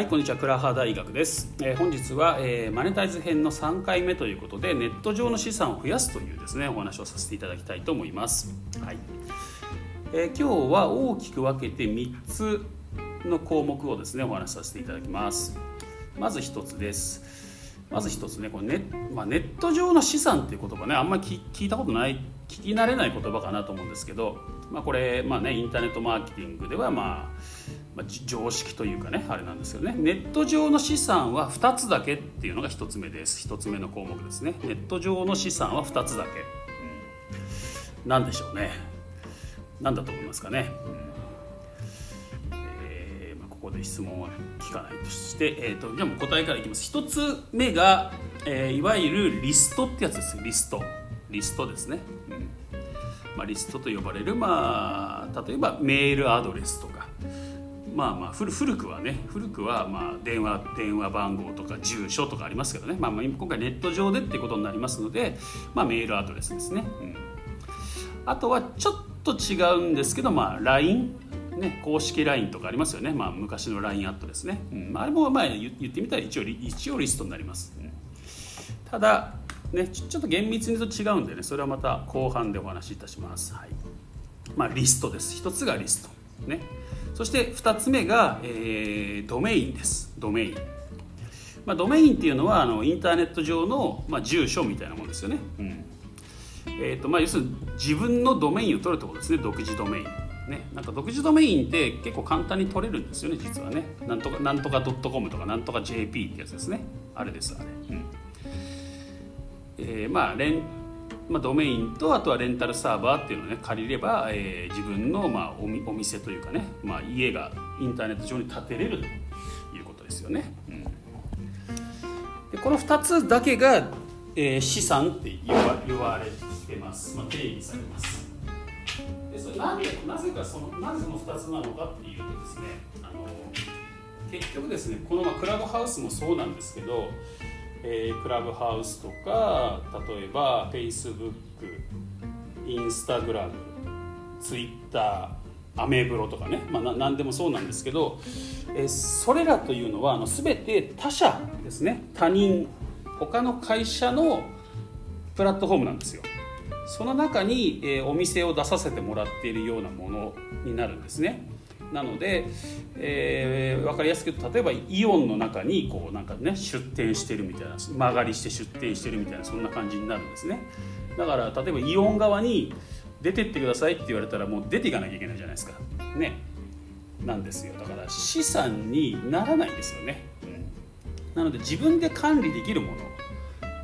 はいこんにちは。倉ハ大学です、えー、本日は、えー、マネタイズ編の3回目ということでネット上の資産を増やすというですねお話をさせていただきたいと思います、はい。えー、今日は大きく分けて3つの項目をですねお話しさせていただきます。まず1つです。まず1つねこれネ,、まあ、ネット上の資産っていう言葉ねあんまり聞いたことない聞き慣れない言葉かなと思うんですけど、まあ、これ、まあね、インターネットマーケティングでは、まあまあ、常識というかねあれなんですけどね。ネット上の資産は2つだけっていうのが1つ目です。1つ目の項目ですね。ネット上の資産は2つだけ、うん、何でしょうね。何だと思いますかね、うんえーまあ、ここで質問は聞かないとして、えーと、じゃあもう答えからいきます。1つ目が、えー、いわゆるリストってやつです。リスト。リストですね、うん。まあ、リストと呼ばれる、まあ、例えばメールアドレスとか。まあまあ古くはね古くはまあ電話電話番号とか住所とかありますけどね、まあ、まあ今回ネット上でっていうことになりますので、まあ、メールアドレスですね、うん、あとはちょっと違うんですけど、まあ、LINE ね、公式 LINE とかありますよね、まあ、昔の LINE アットですね、うん。あれもまあ言ってみたら一応一応リストになります、うん、ただねちょっと厳密に言うと違うんでねそれはまた後半でお話しいたします、はい。まあ、リストです。一つがリスト。ね。そして2つ目が、えー、ドメインです。ドメイン、まあ、ドメインっていうのはあのインターネット上の、まあ、住所みたいなものですよね、うん。えーとまあ、要するに自分のドメインを取るってことですね。独自ドメイン。ね、なんか独自ドメインって結構簡単に取れるんですよね実はね。なんとかなんとか .com とかなんとか JP ってやつですね。あれですあれ、うん。えー、まあレンまあ、ドメインとあとはレンタルサーバーっていうのをね借りれば、えー、自分の、まあ、おお店というかね、まあ、家がインターネット上に建てれるということですよね。うん、でこの2つだけが、えー、資産って言わ言われてます、まあ、定義されます。でそれなんでなぜかそのなぜその2つなのかっていうとですねあの結局ですねこの、まあ、クラブハウスもそうなんですけどえー、クラブハウスとか例えば Facebook インスタグラム Twitter アメブロとかね、まあ、何でもそうなんですけど、えー、それらというのはあの全て他社ですね。他人他の会社のプラットフォームなんですよ。その中に、えー、お店を出させてもらっているようなものになるんですね。なので、えー、分かりやすく言うと例えばイオンの中にこうなんかね出店してるみたいな曲がりして出店してるみたいなそんな感じになるんですね。だから例えばイオン側に出てってくださいって言われたらもう出ていかなきゃいけないじゃないですか。ね。なんですよ。だから資産にならないですよね、うん、なので自分で管理できるもの。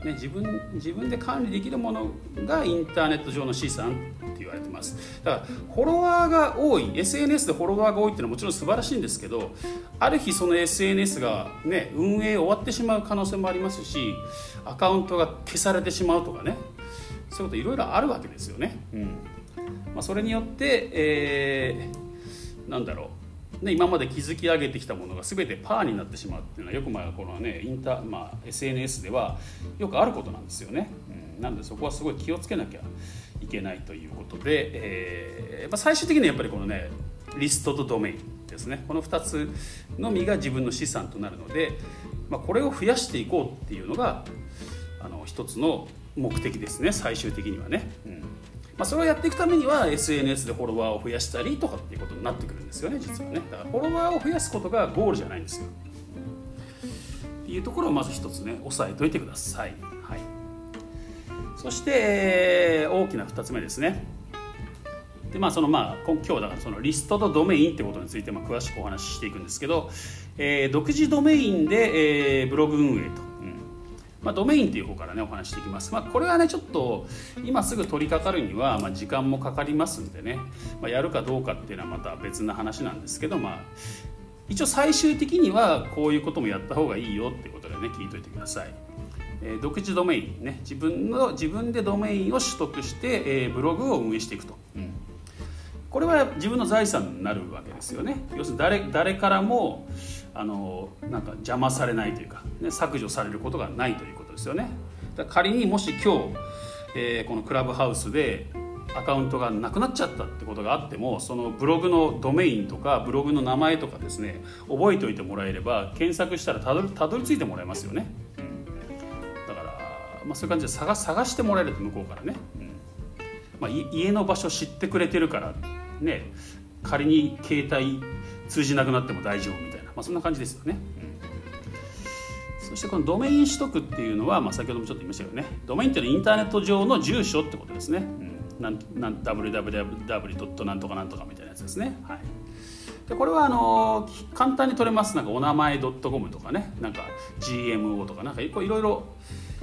ね、自分自分で管理できるものがインターネット上の資産。って言われてます。だからフォロワーが多い SNS でフォロワーが多いっていうのはもちろん素晴らしいんですけどある日その SNS が、ね、運営終わってしまう可能性もありますしアカウントが消されてしまうとかねそういうこといろいろあるわけですよね、うん。まあ、それによって、えー、なんだろう。で今まで築き上げてきたものが全てパーになってしまうっていうのはよくまあこのねインタ、まあ、SNS ではよくあることなんですよね、うん、なのでそこはすごい気をつけなきゃいけないということで、えー、やっぱ最終的にはやっぱりこのねリストとドメインですね。この2つのみが自分の資産となるので、まあ、これを増やしていこうっていうのがあの一つの目的ですね。最終的にはね。うん。まあ、それをやっていくためには SNS でフォロワーを増やしたりとかっていうことになってくるんですよね実はね。だからフォロワーを増やすことがゴールじゃないんですよ。っていうところをまず一つね押さえといてくださ、い、そして大きな2つ目ですね。でまあそのまあ今日だからそのリストとドメインってことについてま詳しくお話ししていくんですけど、えー、独自ドメインで、えー、ブログ運営と。まあ、ドメインっていう方からねお話していきます、まあ、これはねちょっと今すぐ取り掛かるには、まあ、時間もかかりますんでね、まあ、やるかどうかっていうのはまた別な話なんですけど、まあ、一応最終的にはこういうこともやった方がいいよってことでね聞いといてください。え、独自ドメインね。自分の自分でドメインを取得して、え、ブログを運営していくと、うん、これは自分の財産になるわけですよね。要するに誰誰からもあのなんか邪魔されないというか、ね、削除されることがないということですよね。だ仮にもし今日、えー、このクラブハウスでアカウントがなくなっちゃったってことがあってもそのブログのドメインとかブログの名前とかですね覚えておいてもらえれば検索したらたどり着いてもらえますよね、まあ、そういう感じで探探してもらえると向こうからね、うん。まあ、家の場所知ってくれてるからね仮に携帯通じなくなっても大丈夫みたいな、まあ、そんな感じですよね、うん、そしてこのドメイン取得っていうのは、まあ、先ほどもちょっと言いましたよね。ドメインっていうのはインターネット上の住所ってことですね、うんなんなん www. なんとかなんとかみたいなやつですね。はい、でこれはあの簡単に取れます。なんかお名前 .com とかね。なんか GMO とかなんかいろいろ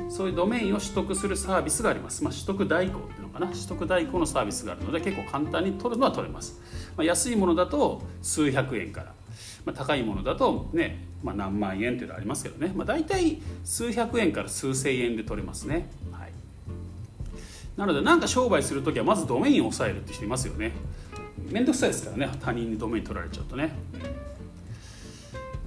そういうドメインを取得するサービスがあります、まあ、取得代行っていうのかな。取得代行のサービスがあるので結構簡単に取るのは取れます、まあ、安いものだと数百円から、まあ、高いものだとね、まあ、何万円っていうのありますけどね、まあ、大体数百円から数千円で取れますね。なので何か商売する時はまずドメインを押さえるって人いますよね。面倒くさいですからね。他人にドメイン取られちゃうとね。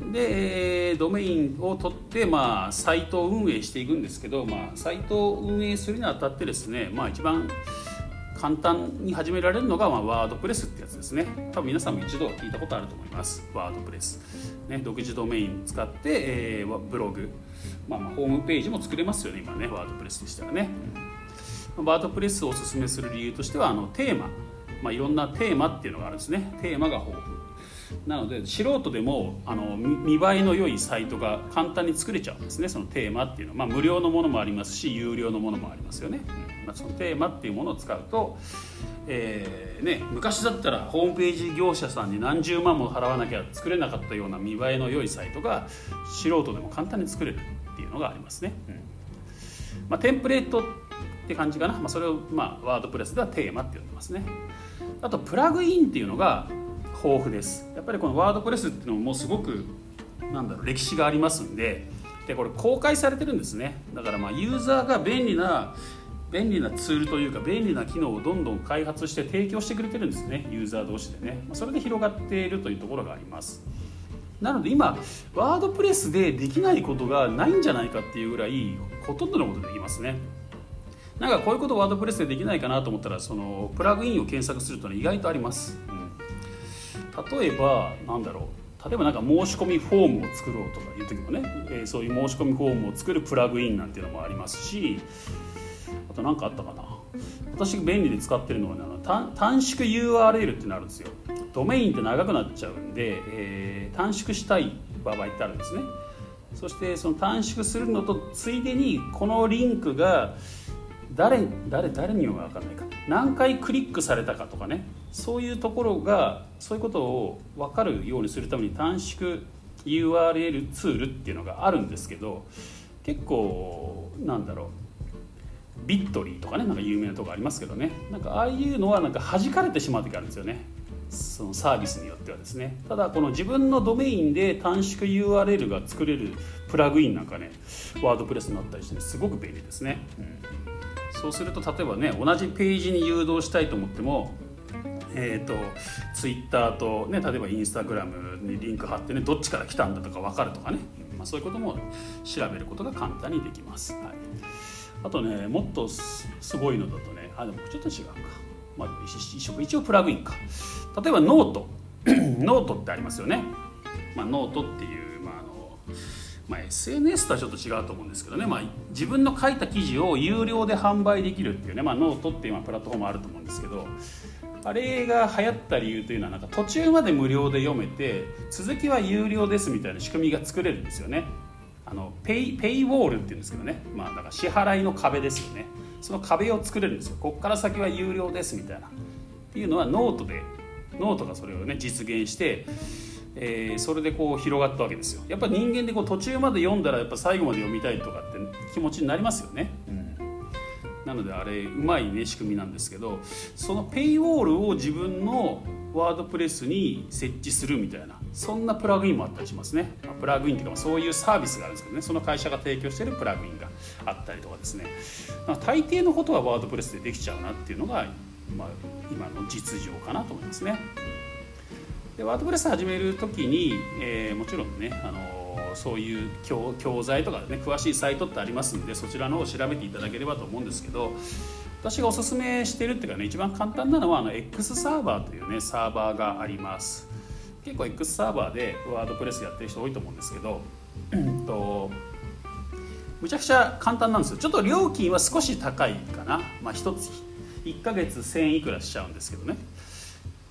でえドメインを取ってまあサイトを運営していくんですけど、まあ、サイトを運営するにあたってですね、まあ、一番簡単に始められるのが、まあ、ワードプレスってやつですね。多分皆さんも一度聞いたことあると思います。ワードプレス、ね、独自ドメイン使って、えー、ブログ、まあ、まあホームページも作れますよね今ねワードプレスでしたらね、ワードプレスをおすすめする理由としてはあのテーマ、まあ、いろんなテーマっていうのがあるんですね。テーマが豊富。なので素人でもあの見栄えの良いサイトが簡単に作れちゃうんですねそのテーマっていうのは、まあ、無料のものもありますし有料のものもありますよね、まあ、そのテーマっていうものを使うと、えーね、昔だったらホームページ業者さんに何十万も払わなきゃ作れなかったような見栄えの良いサイトが素人でも簡単に作れるっていうのがありますね、うん。まあ、テンプレートって感じかな、まあ、それを、まあ、ワードプレスではテーマって呼んでますね。あとプラグインっていうのが豊富です。やっぱりこのワードプレスっていうのもすごくなんだろう歴史がありますんででこれ公開されてるんですね。だからまあユーザーが便利な便利なツールというか便利な機能をどんどん開発して提供してくれてるんですね。ユーザー同士でね。それで広がっているというところがあります。なので今ワードプレスでできないことがないんじゃないかっていうぐらいほとんどのことできますね。なんかこういうことワードプレスでできないかなと思ったらそのプラグインを検索すると、ね、意外とあります、うん、例えばなんだろう。例えばなんか申し込みフォームを作ろうとかいう時もね、えー、そういう申し込みフォームを作るプラグインなんていうのもありますしあと何かあったかな。私便利で使ってるのは、ね、短縮 URL ってなるんですよ。ドメインって長くなっちゃうんで、えー、短縮したい場合ってあるんですね。そしてその短縮するのとついでにこのリンクが誰誰誰には分かんないか。何回クリックされたかとかね。そういうところがそういうことを分かるようにするために短縮 URL ツールっていうのがあるんですけど結構なんだろうビットリーとかねなんか有名なとこありますけどね。なんかああいうのはなんか弾かれてしまう時あるんですよね。そのサービスによってはですね。ただこの自分のドメインで短縮 URL が作れるプラグインなんかねワードプレスになったりしてすごく便利ですね、うん。そうすると例えばね同じページに誘導したいと思ってもえーと、ツイッターと、ね、例えばインスタグラムにリンク貼ってねどっちから来たんだとか分かるとかね、まあ、そういうことも調べることが簡単にできます、はい、あとねもっとすごいのだとねあでもちょっと違うか、まあ、一応プラグインか。例えば note。note ってありますよね、まあ、ノートっていう、まあ、あのまあ、SNS とはちょっと違うと思うんですけどね、まあ、自分の書いた記事を有料で販売できるっていうね、まあ、ノートっていうプラットフォームあると思うんですけど。あれが流行った理由というのはなんか途中まで無料で読めて続きは有料ですみたいな仕組みが作れるんですよね。あのペイ paywall っていうんですけどね、まあ、だから支払いの壁ですよね。その壁を作れるんですよ。ここから先は有料ですみたいな。っていうのはノートでノートがそれをね実現してえー、それでこう広がったわけですよ。やっぱ人間でこう途中まで読んだらやっぱ最後まで読みたいとかって気持ちになりますよね、うん、のであれうまいね仕組みなんですけどその paywall を自分の WordPress に設置するみたいなそんなプラグインもあったりしますね、プラグインっていうかそういうサービスがあるんですけどね。その会社が提供してるプラグインがあったりとかですね、大抵のことはワードプレスでできちゃうなっていうのが、まあ、今の実情かなと思いますね。でワードプレス始める時に、えー、もちろんね、あの、そういう教教材とかね詳しいサイトってありますんでそちらの方を調べていただければと思うんですけど私がおすすめしてるっていうかね一番簡単なのはあの X サーバーというねサーバーがあります。結構 X サーバーでワードプレスやってる人多いと思うんですけどうんとむちゃくちゃ簡単なんですよ。ちょっと料金は少し高いかな。まあ1つ1ヶ月1000いくらしちゃうんですけどね。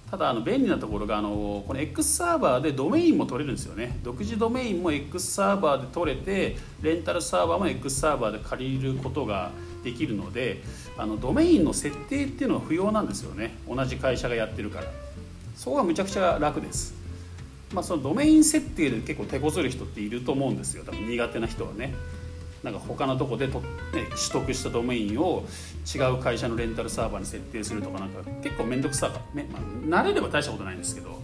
ただあの便利なところがあのこの X サーバーでドメインも取れるんですよね。独自ドメインも X サーバーで取れてレンタルサーバーも X サーバーで借りることができるのであのドメインの設定っていうのは不要なんですよね。同じ会社がやってるから。そこがむちゃくちゃ楽です。まあそのドメイン設定で結構手こずる人っていると思うんですよ。多分苦手な人はね。なんか他のとこでと、ね、取得したドメインを違う会社のレンタルサーバーに設定するとかなんか結構面倒くさがね、まあ、慣れれば大したことないんですけど。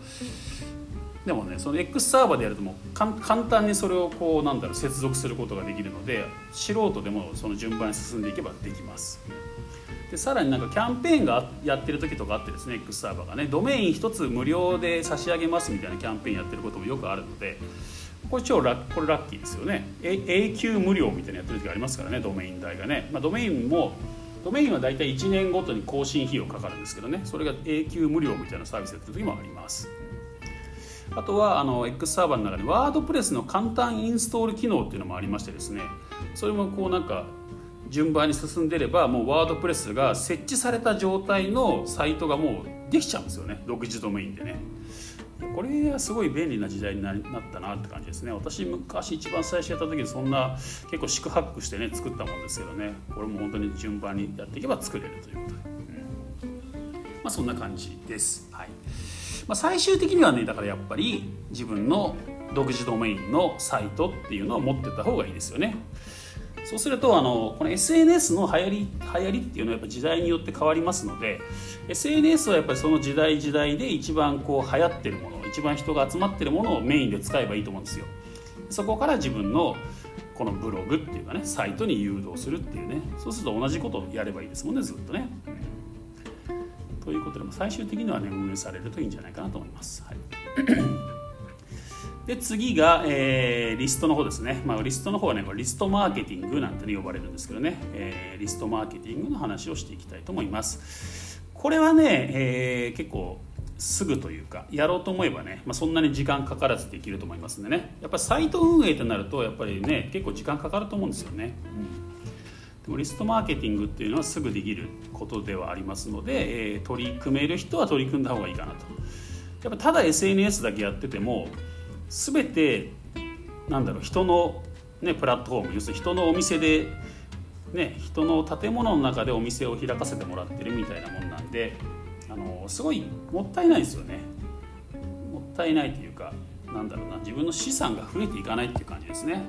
でもねその X サーバーでやるともう簡単にそれをこうなんだろう接続することができるので素人でもその順番に進んでいけばできます。でさらになんかキャンペーンがやってる時とかあってですね X サーバーがね。ドメイン1つ無料で差し上げますみたいなキャンペーンやってることもよくあるのでこれ超ラッこれラッキーですよね。永久無料みたいなやってる時ありますからねドメイン代がね、まあ、ドメインもドメインは大体1年ごとに更新費用かかるんですけどね。それが永久無料みたいなサービスやってる時もあります。あとはあの X サーバーの中にワードプレスの簡単インストール機能っていうのもありましてですね。それもこうなんか順番に進んでればもうワードプレスが設置された状態のサイトがもうできちゃうんですよね。独自ドメインでね。これはすごい便利な時代になったなって感じですね。私昔一番最初やった時にそんな結構四苦八苦してね作ったもんですけどね。これも本当に順番にやっていけば作れるということで、うん、まあそんな感じです、はい。まあ、最終的にはねだからやっぱり自分の独自ドメインのサイトっていうのを持ってた方がいいですよね。そうするとあのこの SNS の流行り流行りっていうのはやっぱ時代によって変わりますので SNS はやっぱりその時代時代で一番こう流行ってるもの一番人が集まってるものをメインで使えばいいと思うんですよ。そこから自分のこのブログっていうかねサイトに誘導するっていうね。そうすると同じことをやればいいですもんねずっとね、ということでも最終的にはね運営されるといいんじゃないかなと思います、はい。で次が、えー、リストの方ですね、まあ、リストの方はねリストマーケティングなんて、ね、呼ばれるんですけどね、えー、リストマーケティングの話をしていきたいと思います。これはね、えー、結構すぐというかやろうと思えばね、まあ、そんなに時間かからずできると思いますんでね。やっぱりサイト運営となるとやっぱりね結構時間かかると思うんですよね、うん、でもリストマーケティングっていうのはすぐできることではありますので、えー、取り組める人は取り組んだ方がいいかなと。やっぱただ SNS だけやってても全てなんだろう人の、ね、プラットフォーム要するに人のお店で、ね、人の建物の中でお店を開かせてもらってるみたいなもんなんであのすごいもったいないですよね。もったいないというかなんだろうな自分の資産が増えていかないっていう感じですね。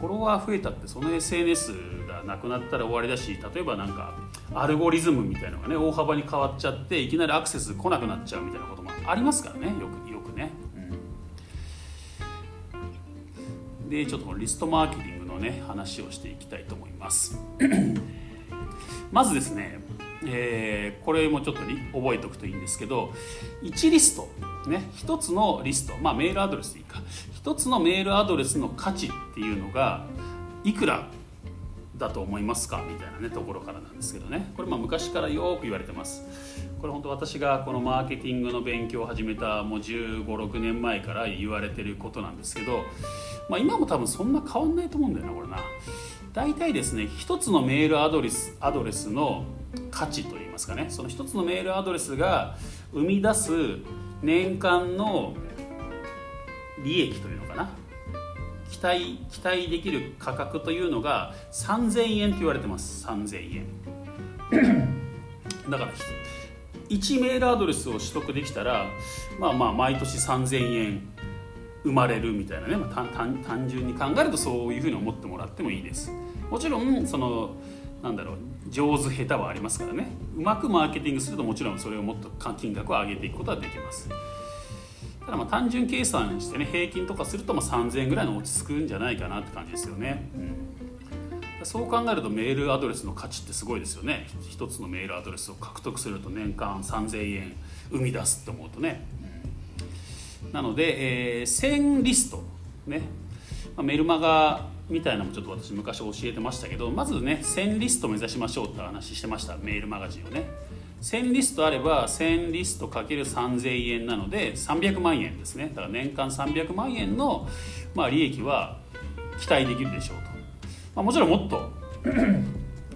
フォロワー増えたってその SNS がなくなったら終わりだし例えばなんかアルゴリズムみたいなのがね大幅に変わっちゃっていきなりアクセス来なくなっちゃうみたいなこともありますからねよくでちょっとリストマーケティングのね話をしていきたいと思います。まずですねえー、これもちょっと覚えておくといいんですけど1リストね1つのリストまあメールアドレスでいいか。1つのメールアドレスの価値っていうのがいくらだと思いますか？みたいなねところからなんですけどね。これまあ昔からよく言われてます。これ本当私がこのマーケティングの勉強を始めたもう1 5 6年前から言われてることなんですけど、まあ、今も多分そんな変わんないと思うんだよなこれな。大体ですね1つのメールアドレスアドレスの価値といいますかね。その1つのメールアドレスが生み出す年間の利益というのかな。期待期待できる価格というのが3000円と言われてます。3000円。だから1メールアドレスを取得できたらまあまあ毎年3000円生まれるみたいなね、まあ、単純に考えるとそういうふうに思ってもらってもいいです。もちろんそのなんだろう上手下手はありますからね。うまくマーケティングするともちろんそれをもっと金額を上げていくことはできます。ただまあ単純計算してね平均とかするとまあ3000円ぐらいの落ち着くんじゃないかなって感じですよね、うん、そう考えるとメールアドレスの価値ってすごいですよね。一つのメールアドレスを獲得すると年間3000円生み出すって思うとね、うん、なので、えー、1000リストね、まあ、メルマガみたいなのもちょっと私昔教えてましたけどまずね1000リスト目指しましょうって話してました。メールマガジンをね。1000リストあれば1000リスト ×3000 円なので300万円ですね。だから年間300万円の、まあ、利益は期待できるでしょうと、まあ、もちろんもっと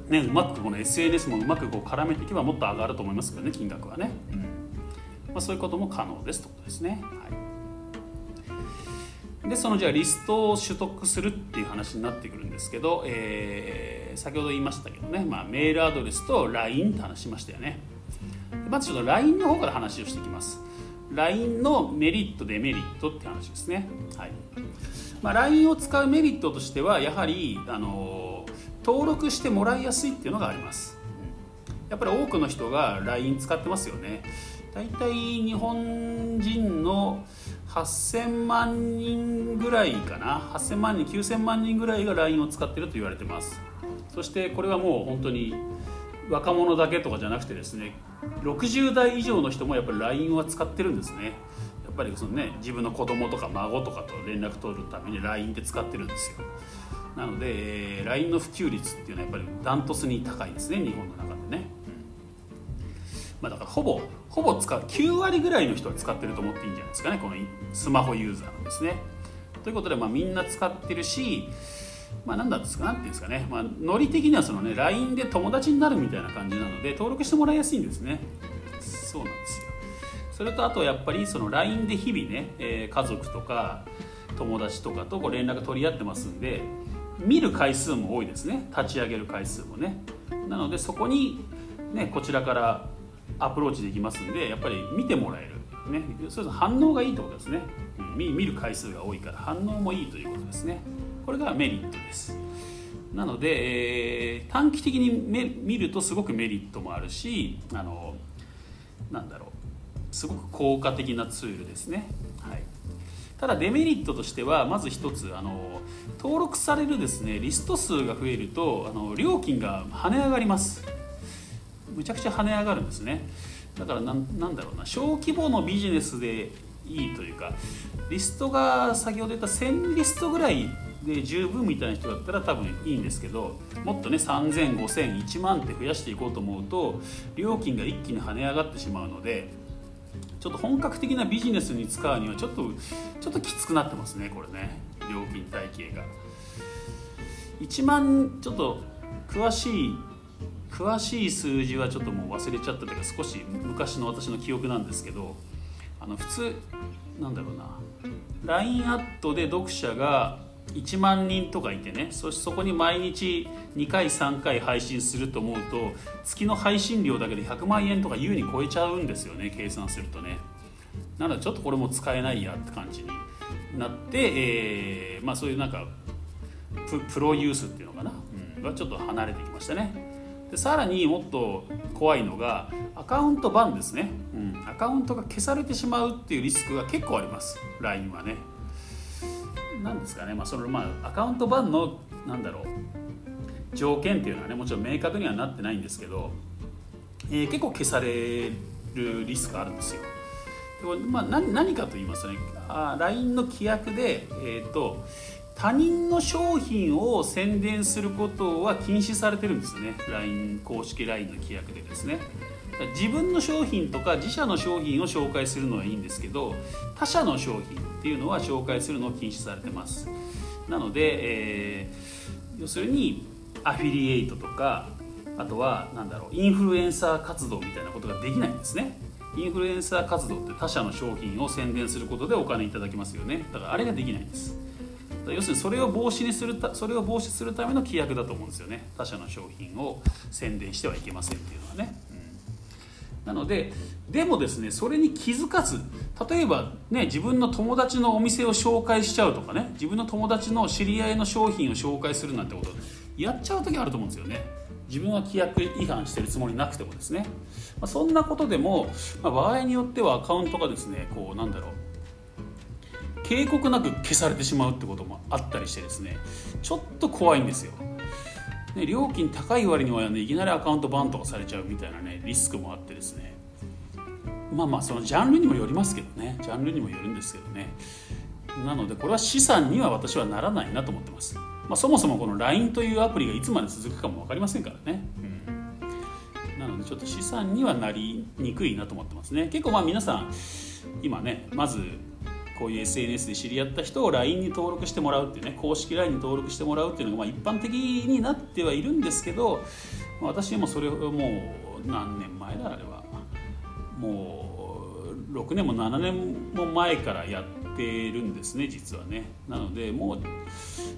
ね、うまくこの SNS もうまくこう絡めていけばもっと上がると思いますけどね金額はね、うん。まあ、そういうことも可能ですということですね、はい、でそのじゃあリストを取得するっていう話になってくるんですけど、えー、先ほど言いましたけどね、まあ、メールアドレスと LINE って話しましたよね。まずちょっと LINE の方から話をしていきます LINE のメリットデメリットって話ですね、はい。まあ、LINE を使うメリットとしてはやはりあの登録してもらいやすいっていうのがあります。やっぱり多くの人が LINE 使ってますよね。大体日本人の8000万人ぐらいかな。8000万人9000万人ぐらいが LINE を使ってると言われてます。そしてこれはもう本当に若者だけとかじゃなくてですね60代以上の人もやっぱり LINE は使ってるんですね。やっぱりそのね自分の子供とか孫とかと連絡取るために LINE で使ってるんですよ。なので LINE の普及率っていうのはやっぱりダントツに高いですね日本の中でね、うん。まあ、だからほぼほぼ使う9割ぐらいの人は使ってると思っていいんじゃないですかねこのスマホユーザーのですね。ということで、まあ、みんな使ってるしまあ、なんだですか、なんていうんですかね、まあ、ノリ的にはそのね、LINE で友達になるみたいな感じなので、登録してもらいやすいんですね。そうなんですよ。それとあとやっぱりその LINE で日々ね、えー、家族とか友達とかとこう連絡取り合ってますんで、見る回数も多いですね。立ち上げる回数もね。なのでそこに、ね、こちらからアプローチできますんで、やっぱり見てもらえる。ね、そう反応がいいってことですね、うん、見る回数が多いから反応もいいということですね。これがメリットです。なので、えー、短期的に見るとすごくメリットもあるしあのなんだろうすごく効果的なツールですね、はい、ただデメリットとしてはまず一つあの登録されるですねリスト数が増えるとあの料金が跳ね上がります。むちゃくちゃ跳ね上がるんですね。だからなんだろうな小規模のビジネスでいいというかリストが先ほど言った1000リストぐらいで十分みたいな人だったら多分いいんですけどもっとね30005000 1万って増やしていこうと思うと料金が一気に跳ね上がってしまうのでちょっと本格的なビジネスに使うにはちょっとちょっときつくなってますねこれね。料金体系が。1万ちょっと詳しい詳しい数字はちょっともう忘れちゃったというか少し昔の私の記憶なんですけどあの普通なんだろうな。LINE アットで読者が1万人とかいてねそしてそこに毎日2回3回配信すると思うと月の配信料だけで100万円とか優に超えちゃうんですよね計算するとね。なのでちょっとこれも使えないやって感じになって、えー、まあ、そういうなんかプロユースっていうのかな、うん、がちょっと離れてきましたね。でさらにもっと怖いのがアカウントバンですね、うん、アカウントが消されてしまうっていうリスクが結構あります。LINE はね。なんですかね、まあ、そのまあアカウントバンのなんだろう条件っていうのはねもちろん明確にはなってないんですけど、えー、結構消されるリスクあるんですよ。まあ、何何かと言いますとねあ LINE の規約で、えーと、他人の商品を宣伝することは禁止されてるんですね LINE 公式 LINE の規約でですね。自分の商品とか自社の商品を紹介するのはいいんですけど他社の商品っていうのは紹介するのを禁止されてます。なので、えー、要するにアフィリエイトとかあとは何だろうインフルエンサー活動みたいなことができないんですね。インフルエンサー活動って他社の商品を宣伝することでお金いただきますよね。だからあれができないんです。要するにそれを防止にするたそれを防止するための規約だと思うんですよね。他社の商品を宣伝してはいけませんっていうのはね。なのででもですねそれに気づかず例えばね自分の友達のお店を紹介しちゃうとかね自分の友達の知り合いの商品を紹介するなんてことやっちゃう時あると思うんですよね。自分は規約違反してるつもりなくてもですね、まあ、そんなことでも、まあ、場合によってはアカウントがですねこうなんだろう警告なく消されてしまうってこともあったりしてですねちょっと怖いんですよ。ね、料金高い割には、ね、いきなりアカウントバンとかされちゃうみたいなねリスクもあってですね。まあまあそのジャンルにもよりますけどね。ジャンルにもよるんですけどね。なのでこれは資産には私はならないなと思ってます。まあ、そもそもこの LINE というアプリがいつまで続くかも分かりませんからね、うん、なのでちょっと資産にはなりにくいなと思ってますね。結構まあ皆さん今ねまずこういう SNS で知り合った人を LINE に登録してもらうっていうね公式 LINE に登録してもらうっていうのがまあ一般的になってはいるんですけど、まあ、私もそれをもう何年前だあれはもう6年も7年も前からやってるんですね実はね。なのでもう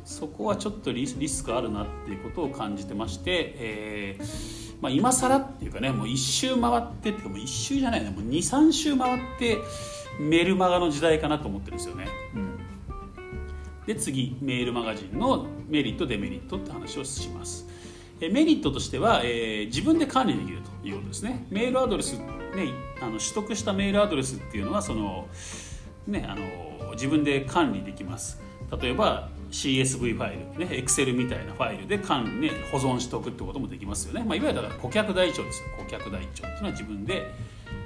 そこはちょっとリスクあるなっていうことを感じてまして、えーまあ、今更っていうかねもう1周回ってっていうかもう1周じゃないねもう23周回ってメルマガの時代かなと思ってるんですよね、うん、で次メールマガジンのメリットデメリットって話をします。メリットとしては、えー、自分で管理できるということですね。メールアドレス、ね、あの取得したメールアドレスっていうのはその、ね、あの自分で管理できます。例えば CSV ファイル、ね、Excel みたいなファイルで管、ね、保存しておくってこともできますよね、まあ、いわゆるだから顧客台帳ですよ。顧客台帳っていうのは自分で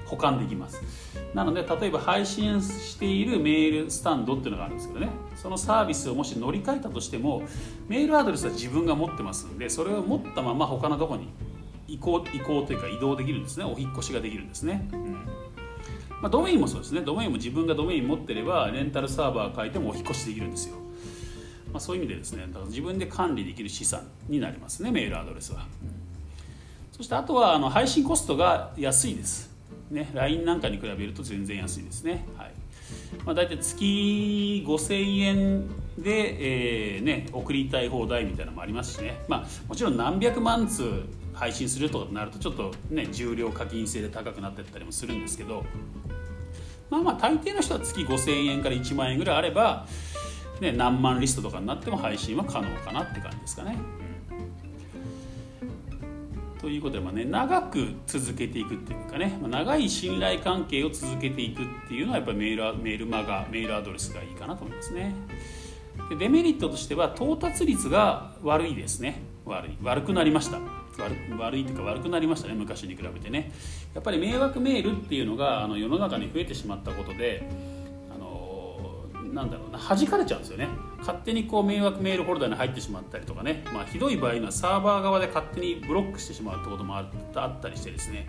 保管できますなので例えば配信しているメールスタンドっていうのがあるんですけどね。そのサービスをもし乗り換えたとしてもメールアドレスは自分が持ってますんでそれを持ったまま他のとこに移行移行というか移動できるんですね。お引越しができるんですね、うん。まあ、ドメインもそうですね。ドメインも自分がドメイン持ってればレンタルサーバー変えてもお引越しできるんですよ、まあ、そういう意味でですねだから自分で管理できる資産になりますねメールアドレスは、そしてあとはあの配信コストが安いですね、LINE なんかに比べると全然安いですね。はいまあ、大体月5000円で、えーね、送りたい放題みたいなのもありますしね、まあ、もちろん何百万通配信するとかなるとちょっとね重量課金制で高くなってったりもするんですけどまあまあ大抵の人は月5000円から1万円ぐらいあれば、ね、何万リストとかになっても配信は可能かなって感じですかね。ということで、まあね、長く続けていくっていうかね、まあ、長い信頼関係を続けていくっていうのはやっぱりメールメールマガメールアドレスがいいかなと思いますね。でデメリットとしては到達率が悪いですね。悪い。悪くなりました。悪悪いというか悪くなりましたね昔に比べてね。やっぱり迷惑メールっていうのがあの世の中に増えてしまったことでなんだろうな弾かれちゃうんですよね。勝手にこう迷惑メールホルダーに入ってしまったりとかね、まあ、ひどい場合にはサーバー側で勝手にブロックしてしまうってこともあったりしてですね、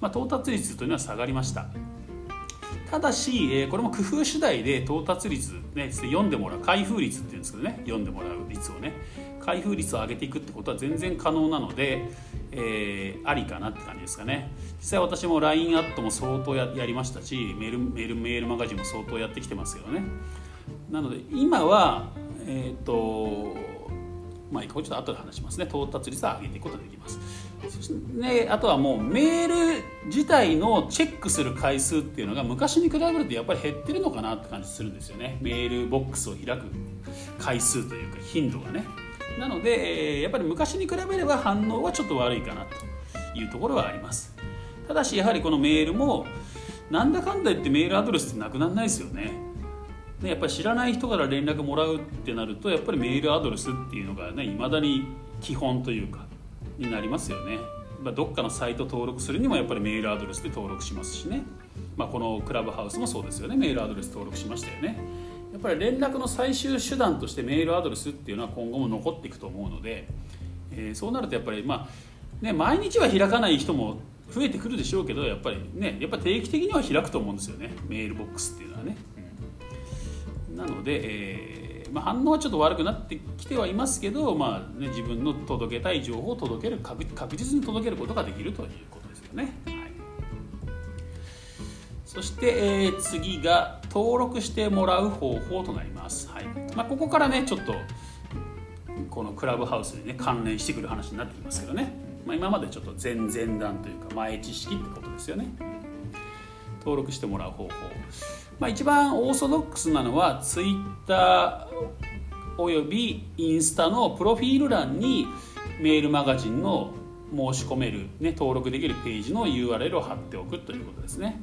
まあ、到達率というのは下がりました。ただし、えー、これも工夫次第で到達率、ね、読んでもらう開封率っていうんですけどね。読んでもらう率をね。開封率を上げていくってことは全然可能なので、えー、ありかなって感じですかね。実際私も LINE アットも相当やりましたしメールメールメールマガジンも相当やってきてますけどね。なので今はえっ、ー、とまあ、これちょっと後で話しますね。到達率を上げていくことができます。そして、ね、あとはもうメール自体のチェックする回数っていうのが昔に比べるとやっぱり減ってるのかなって感じするんですよね。メールボックスを開く回数というか頻度がね。なので、やっぱり昔に比べれば反応はちょっと悪いかなというところはあります。ただしやはりこのメールもなんだかんだ言ってメールアドレスってなくならないですよね。でやっぱり知らない人から連絡もらうってなるとやっぱりメールアドレスっていうのがねいまだに基本というかになりますよね、どっかのサイト登録するにもやっぱりメールアドレスで登録しますしね、まあ、このクラブハウスもそうですよね。メールアドレス登録しましたよね。やっぱり連絡の最終手段としてメールアドレスっていうのは今後も残っていくと思うので、えー、そうなるとやっぱりまあね毎日は開かない人も増えてくるでしょうけどやっぱりねやっぱ定期的には開くと思うんですよねメールボックスっていうのはね、うん、なので、えー、まあ、反応はちょっと悪くなってきてはいますけど、まあね、自分の届けたい情報を届ける確実に届けることができるということですよね、そして、えー、次が登録してもらう方法となります、はい。まあ、ここからねちょっとこのクラブハウスにね関連してくる話になってきますけどね、まあ、今までちょっと前々段というか前知識ってことですよね。登録してもらう方法、まあ、一番オーソドックスなのは Twitter およびインスタのプロフィール欄にメールマガジンの申し込める、ね、登録できるページの URL を貼っておくということですね。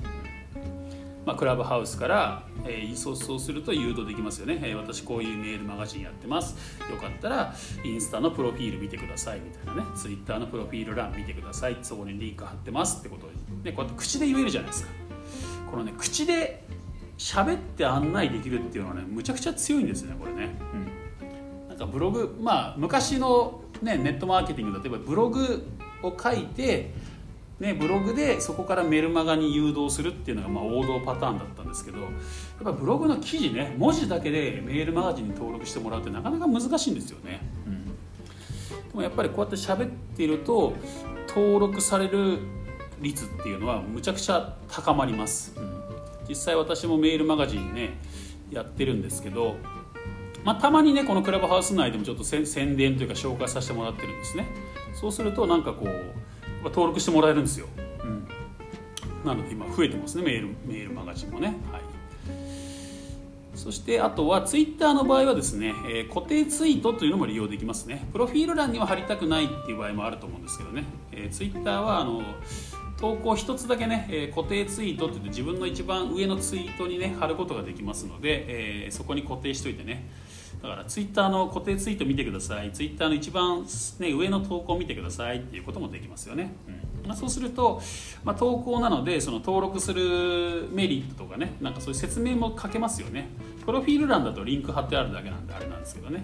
まあ、クラブハウスから、えー、そうそうすると誘導できますよね、えー、私こういうメールマガジンやってます。よかったらインスタのプロフィール見てくださいみたいなね。ツイッターのプロフィール欄見てください。そこにリンク貼ってます。ってことで、ね、こうやって口で言えるじゃないですか。このね口で喋って案内できるっていうのはねむちゃくちゃ強いんですねこれね、うん、なんかブログまあ昔の、ね、ネットマーケティング例えばブログを書いてね、ブログでそこからメルマガに誘導するっていうのがまあ王道パターンだったんですけどやっぱブログの記事ね文字だけでメールマガジンに登録してもらうってなかなか難しいんですよね、うん、でもやっぱりこうやって喋っていると登録される率っていうのはむちゃくちゃ高まります、うん、実際私もメールマガジンねやってるんですけどまあ、たまにねこのクラブハウス内でもちょっと宣伝というか紹介させてもらってるんですね。そうするとなんかこう登録してもらえるんですよ、うん、なので今増えてますねメールメールマガジンもね、はい、そしてあとはツイッターの場合はですね、えー、固定ツイートというのも利用できますね。プロフィール欄には貼りたくないっていう場合もあると思うんですけどね、えー、ツイッターはあの投稿1つだけね、えー、固定ツイートって言って自分の一番上のツイートにね貼ることができますので、えー、そこに固定しといてねだからツイッターの固定ツイート見てください。ツイッターの一番、ね、上の投稿見てくださいっていうこともできますよね、うん。まあ、そうすると、まあ、投稿なのでその登録するメリットとかねなんかそういう説明も書けますよね。プロフィール欄だとリンク貼ってあるだけなんであれなんですけどね。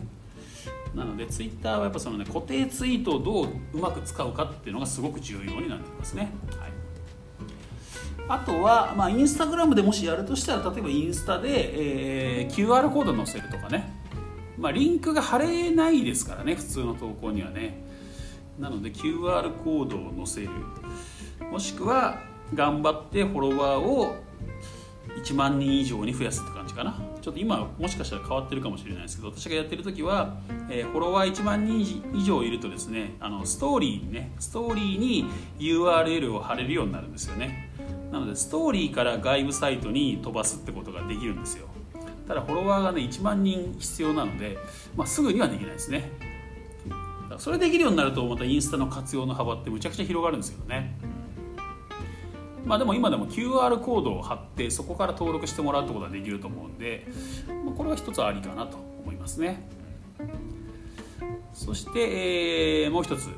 なのでツイッターはやっぱそのね固定ツイートをどううまく使うかっていうのがすごく重要になってきますね、はい。あとは、まあ、インスタグラムでもしやるとしたら例えばインスタで、えー、QR コード載せるとかね。まあ、リンクが貼れないですからね普通の投稿にはね。なので QR コードを載せる。もしくは頑張ってフォロワーを1万人以上に増やすって感じかな。ちょっと今もしかしたら変わってるかもしれないですけど私がやってる時は、えー、フォロワー1万人以上いるとですねあのストーリーにねストーリーに URL を貼れるようになるんですよね。なのでストーリーから外部サイトに飛ばすってことができるんですよ。ただフォロワーがね1万人必要なので、まあ、すぐにはできないですね。それできるようになるとまたインスタの活用の幅ってむちゃくちゃ広がるんですけどね。まあでも今でも QR コードを貼ってそこから登録してもらうってことができると思うんで、まあ、これは一つありかなと思いますね。そして、えー、もう一つ。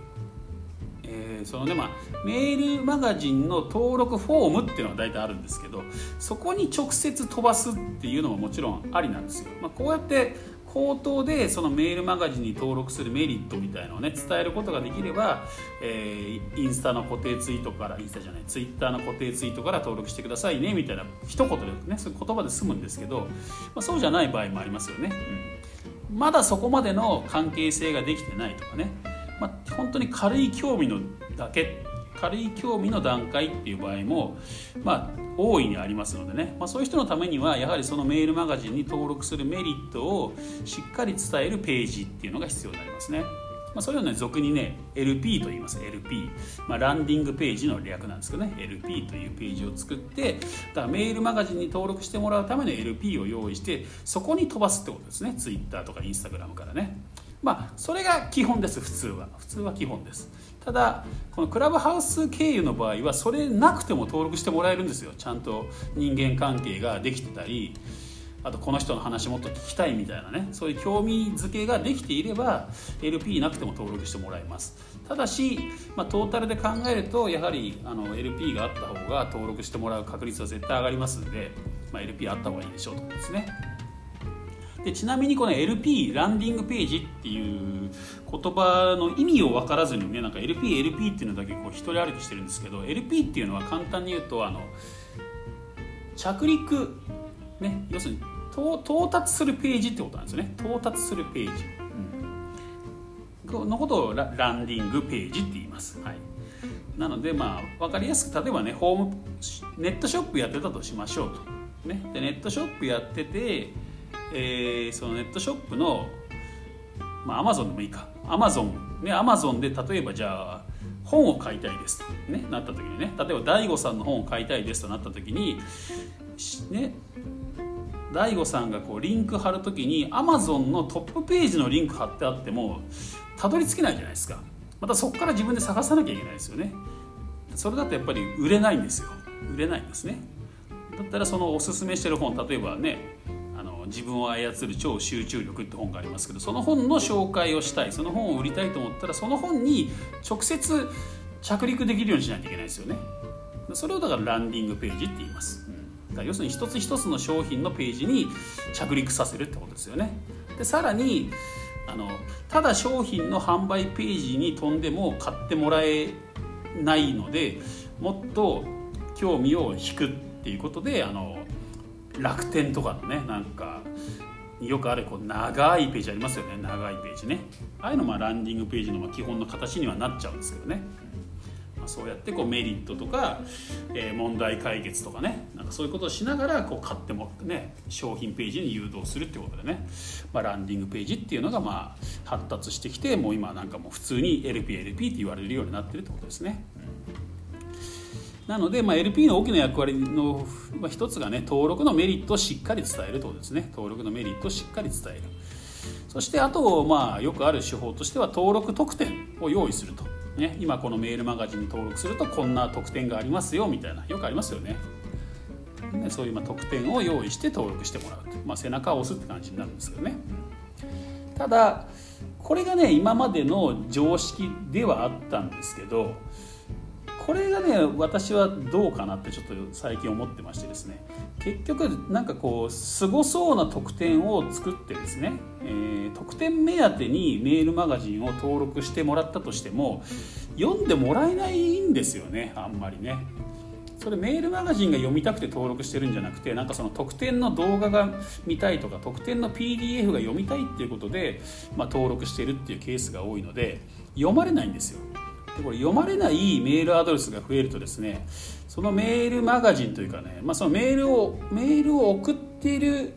えー、そのねまあメールマガジンの登録フォームっていうのは大体あるんですけどそこに直接飛ばすっていうのももちろんありなんですよ、まあ、こうやって口頭でそのメールマガジンに登録するメリットみたいのをね伝えることができれば、えー、インスタの固定ツイートからインスタじゃないツイッターの固定ツイートから登録してくださいねみたいな一言でねそういう言葉で済むんですけど、まあ、そうじゃない場合もありますよね、うん、まだそこまでの関係性ができてないとかね、本当に軽い興味のだけ軽い興味の段階っていう場合も、まあ、大いにありますのでね、まあ、そういう人のためにはやはりそのメールマガジンに登録するメリットをしっかり伝えるページっていうのが必要になりますね。まあ、それをね俗にね LP と言います。LP、まあ、ランディングページの略なんですけどね。LP というページを作ってだからメールマガジンに登録してもらうための LP を用意してそこに飛ばすってことですね。Twitter とか Instagram からね。まあそれが基本です普通は。普通は基本です。ただこのクラブハウス経由の場合はそれなくても登録してもらえるんですよ。ちゃんと人間関係ができてたりあとこの人の話もっと聞きたいみたいなね。そういう興味づけができていれば LP なくても登録してもらえます。ただし、まあ、トータルで考えるとやはりあの LP があった方が登録してもらう確率は絶対上がりますんで、まあ、LP あった方がいいでしょうということですね。でちなみにこの LP ランディングページっていう言葉の意味を分からずにねなんか LP LP っていうのだけこう一人歩きしてるんですけど LP っていうのは簡単に言うとあの着陸ね要するに到達するページってことなんですよね。到達するページ、うん、のことをラランディングページって言います、はい、なのでまあ分かりやすく例えばねホームネットショップやってたとしましょうと、ね、でネットショップやっててえー、そのネットショップのまあアマゾンでもいいか。アマゾンねアマゾンで例えばじゃあ本を買いたいですと、ね、なった時にね。例えば DAIGO さんの本を買いたいですとなった時にね DAIGO さんがこうリンク貼る時にアマゾンのトップページのリンク貼ってあってもたどり着けないじゃないですか。またそこから自分で探さなきゃいけないですよね。それだとやっぱり売れないんですよ。売れないんですね。だったらそのおすすめしてる本例えばね自分を操る超集中力って本がありますけどその本の紹介をしたいその本を売りたいと思ったらその本に直接着陸できるようにしないといけないですよね。それをだからランディングページって言います、うん、だ要するに一つ一つの商品のページに着陸させるってことですよね。でさらにあのただ商品の販売ページに飛んでも買ってもらえないのでもっと興味を引くっていうことであの楽天とかのねなんかよくあるこう長いページありますよね。長いページね。ああいうのまあランディングページの基本の形にはなっちゃうんですけどね、まあ、そうやってこうメリットとか、えー、問題解決とかね。なんかそういうことをしながらこう買ってもね。商品ページに誘導するってことでね、まあ、ランディングページっていうのがまあ発達してきてもう今なんかもう普通に LPLP って言われるようになってるってことですね。なので、まあ、LP の大きな役割の、まあ、一つがね登録のメリットをしっかり伝えるということですね。登録のメリットをしっかり伝える。そしてあと、まあ、よくある手法としては登録特典を用意すると、ね、今このメールマガジンに登録するとこんな特典がありますよみたいな。よくありますよね。ねそういうまあ特典を用意して登録してもらうと、まあ、背中を押すって感じになるんですけどね。ただこれがね今までの常識ではあったんですけどこれがね私はどうかなってちょっと最近思ってましてですね結局なんかこうすごそうな特典を作ってですね、えー、特典目当てにメールマガジンを登録してもらったとしても読んでもらえないんですよねあんまりね。それメールマガジンが読みたくて登録してるんじゃなくてなんかその特典の動画が見たいとか特典の PDF が読みたいっていうことで、まあ、登録してるっていうケースが多いので読まれないんですよ。でこれ読まれないメールアドレスが増えるとですねそのメールマガジンというかね、まあ、そのメールをメールを送っている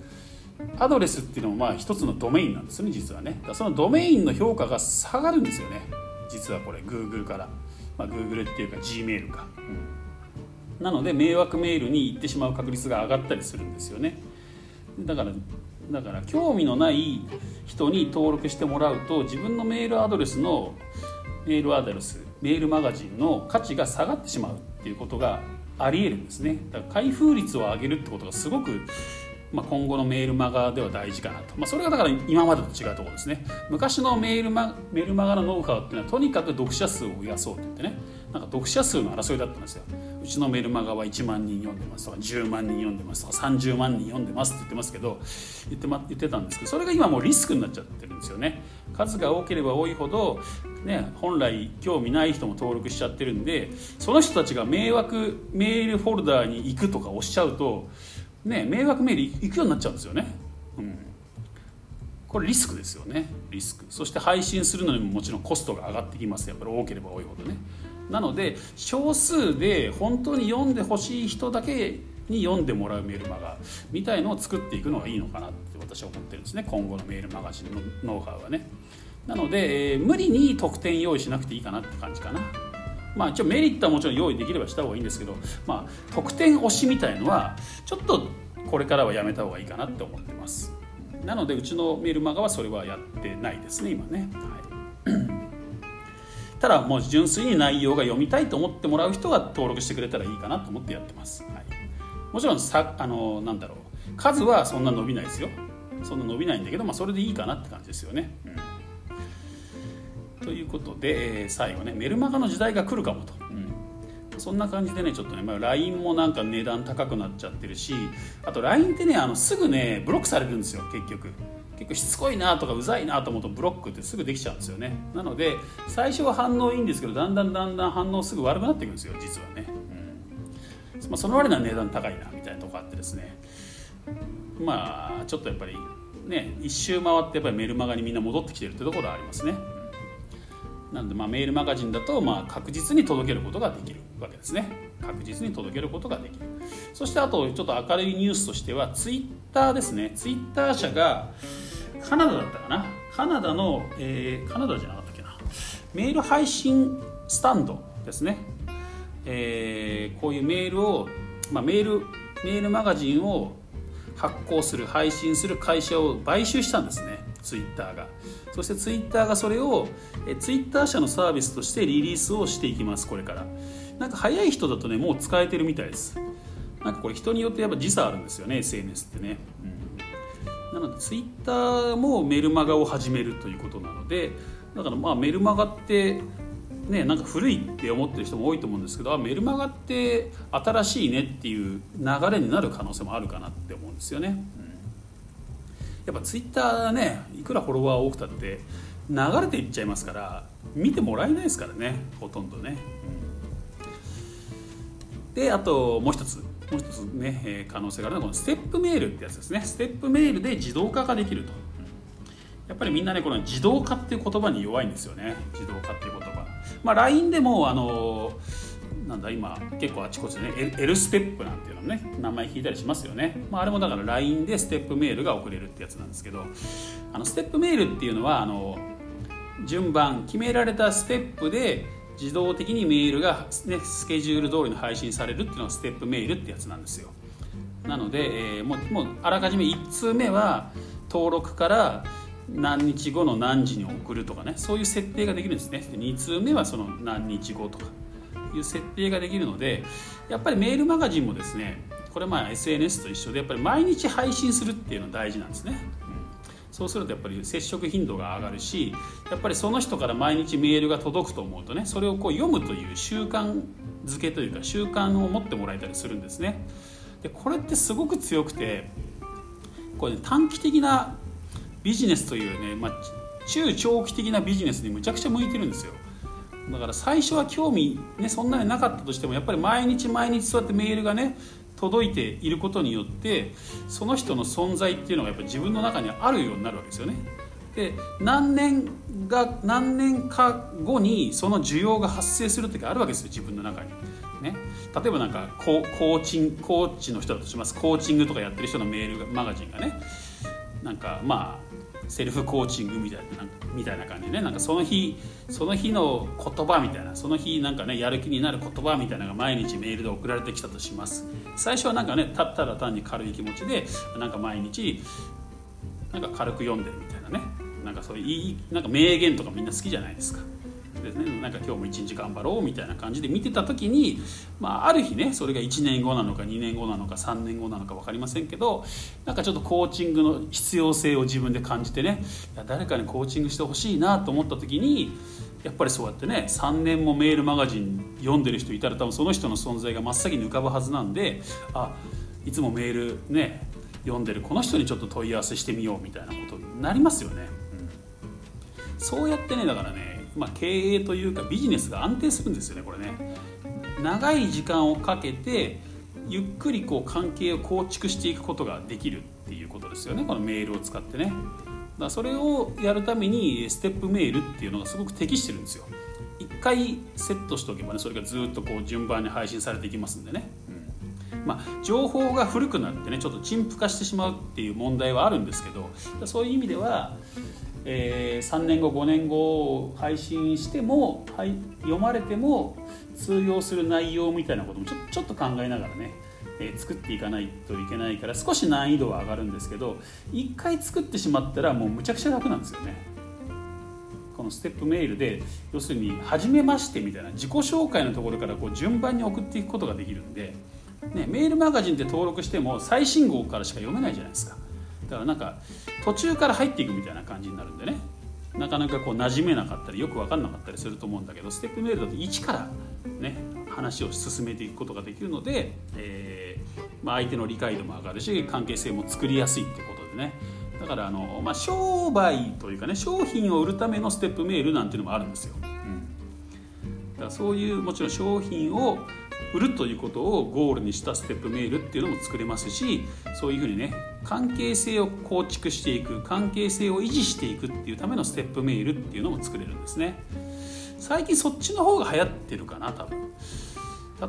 アドレスっていうのもまあ一つのドメインなんですね実はね。そのドメインの評価が下がるんですよね実はこれ Google から、まあ、Google っていうか Gmail か、うん、なので迷惑メールに行ってしまう確率が上がったりするんですよね。だからだから興味のない人に登録してもらうと自分のメールアドレスのメールアドレスメールマガジンの価値が下がってしまうっていうことがありえるんですね。だから開封率を上げるってことがすごく、まあ、今後のメールマガでは大事かなと、まあ、それがだから今までと違うところですね。昔のメールマメールマガのノウハウっていうのはとにかく読者数を増やそうって言ってね。なんか読者数の争いだったんですよ。うちのメールマガは1万人読んでますとか10万人読んでますとか30万人読んでますって言ってますけど言って,、ま、言ってたんですけどそれが今もうリスクになっちゃってるんですよね。数が多ければ多いほど、ね、本来興味ない人も登録しちゃってるんでその人たちが迷惑メールフォルダーに行くとか押しちゃうと、ね、迷惑メール行くようになっちゃうんですよね。うん。これリスクですよね。リスク。そして配信するのにももちろんコストが上がってきます。やっぱり多ければ多いほどね。なので少数で本当に読んでほしい人だけに読んでもらうメールマガみたいのを作っていくのがいいのかなって私は思ってるんですね。今後のメールマガジンのノウハウはね。なので、えー、無理に特典用意しなくていいかなって感じかな。まあ一応メリットはもちろん用意できればした方がいいんですけど、まあ、特典推しみたいのはちょっとこれからはやめた方がいいかなって思ってます。なのでうちのメルマガはそれはやってないですね今ね、はい。ただもう純粋に内容が読みたいと思ってもらう人が登録してくれたらいいかなと思ってやってます、はい、もちろんさあのなんだろう。数はそんな伸びないですよ。そんな伸びないんだけど、まあ、それでいいかなって感じですよね、うん、ということで、えー、最後ねメルマガの時代が来るかもと、うん、そんな感じでねちょっとね、まあ、LINE もなんか値段高くなっちゃってるしあと LINE ってねあのすぐねブロックされるんですよ結局。結構しつこいなとかうざいなと思うとブロックってすぐできちゃうんですよね。なので最初は反応いいんですけどだんだんだんだん反応すぐ悪くなっていくんですよ実はね、うん。まあ、その割には値段高いなみたいなとこあってですね。まあちょっとやっぱりね一周回ってやっぱりメルマガにみんな戻ってきてるってところはありますねなのでまあメールマガジンだとまあ確実に届けることができるわけですね。確実に届けることができる。そしてあとちょっと明るいニュースとしてはツイッターですね。ツイッター社がカナダだったかな。カナダの、えー、カナダじゃなかったっけな。メール配信スタンドですね、えー、こういうメールを、まあ、メールメールマガジンを発行する配信する会社を買収したんですね。ツイッターが。そしてツイッターがそれをえツイッター社のサービスとしてリリースをしていきますこれから。なんか早い人だとねもう使えてるみたいです。なんかこれ人によってやっぱ時差あるんですよね SNS ってね、うん、なのでツイッターもメルマガを始めるということなのでだからまあメルマガってねなんか古いって思ってる人も多いと思うんですけどメルマガって新しいねっていう流れになる可能性もあるかなって思うんですよね、やっぱツイッターねいくらフォロワー多くたって流れていっちゃいますから見てもらえないですからねほとんどね、であともう一つ。もう一つね、え可能性があるのはこのステップメールってやつですね。ステップメールで自動化ができると。やっぱりみんなねこの自動化っていう言葉に弱いんですよね。自動化っていう言葉。まあ LINE でもあのなんだ今結構あちこちでね L ステップなんていうのね名前聞いたりしますよね、まあ、あれもだから LINE でステップメールが送れるってやつなんですけどあのステップメールっていうのはあの順番決められたステップで自動的にメールが、ね、スケジュール通りに配信されるっていうのがステップメールってやつなんですよ。なので、えー、もうもうあらかじめ1通目は登録から何日後の何時に送るとかねそういう設定ができるんですね。2通目はその何日後とか。いう設定ができるのでやっぱりメールマガジンもですねこれまあ SNS と一緒でやっぱり毎日配信するっていうのは大事なんですね、そうするとやっぱり接触頻度が上がるしやっぱりその人から毎日メールが届くと思うとねそれをこう読むという習慣づけというか習慣を持ってもらえたりするんですね。でこれってすごく強くてこれ、ね、短期的なビジネスというね、まあ、中長期的なビジネスにむちゃくちゃ向いてるんですよ。だから最初は興味、ね、そんなになかったとしてもやっぱり毎日毎日そうやってメールがね届いていることによってその人の存在っていうのがやっぱ自分の中にあるようになるわけですよね。で何年が何年か後にその需要が発生する時があるわけですよ自分の中に。ね、例えばなんかコーチンコーチの人だとしますコーチングとかやってる人のメールマガジンがねなんかまあセルフコーチングみたいなみたいな感じでね。なんかその日その日の言葉みたいなその日なんかねやる気になる言葉みたいなのが毎日メールで送られてきたとします。最初はなんかねたったら単に軽い気持ちでなんか毎日なんか軽く読んでるみたいなね。なんかそういうなんか名言とかみんな好きじゃないですか。ですねなんか今日も一日頑張ろうみたいな感じで見てた時に、まあ、ある日ねそれが1年後なのか2年後なのか3年後なのか分かりませんけどなんかちょっとコーチングの必要性を自分で感じてねいや誰かにコーチングしてほしいなと思った時にやっぱりそうやってね3年もメールマガジン読んでる人いたら多分その人の存在が真っ先に浮かぶはずなんであいつもメールね読んでるこの人にちょっと問い合わせしてみようみたいなことになりますよね、うん、そうやってねだからねまあ、経営というかビジネスが安定するんですよねこれね。長い時間をかけてゆっくりこう関係を構築していくことができるっていうことですよねこのメールを使ってね。だそれをやるためにステップメールっていうのがすごく適してるんですよ。一回セットしておけばねそれがずっとこう順番に配信されていきますんでね、うん。まあ、情報が古くなってねちょっと陳腐化してしまうっていう問題はあるんですけどそういう意味ではえー、3年後5年後配信しても、はい、読まれても通用する内容みたいなこともちょちょっと考えながらね、えー、作っていかないといけないから少し難易度は上がるんですけど1回作ってしまったらもうむちゃくちゃ楽なんですよね。このステップメールで要するに「初めまして」みたいな自己紹介のところからこう順番に送っていくことができるんで、ね、メールマガジンって登録しても最新号からしか読めないじゃないですか。だからなんか途中から入っていくみたいな感じになるんでね。なかなかこう馴染めなかったりよく分かんなかったりすると思うんだけどステップメールだと1からね話を進めていくことができるので、えー、まあ、相手の理解度も上がるし関係性も作りやすいってことでね。だからあの、まあ、商売というかね商品を売るためのステップメールなんていうのもあるんですよ。うん、だからそういうもちろん商品を売るということをゴールにしたステップメールっていうのも作れますしそういうふうにね関係性を構築していく関係性を維持していくっていうためのステップメールっていうのも作れるんですね。最近そっちの方が流行ってるかな多分。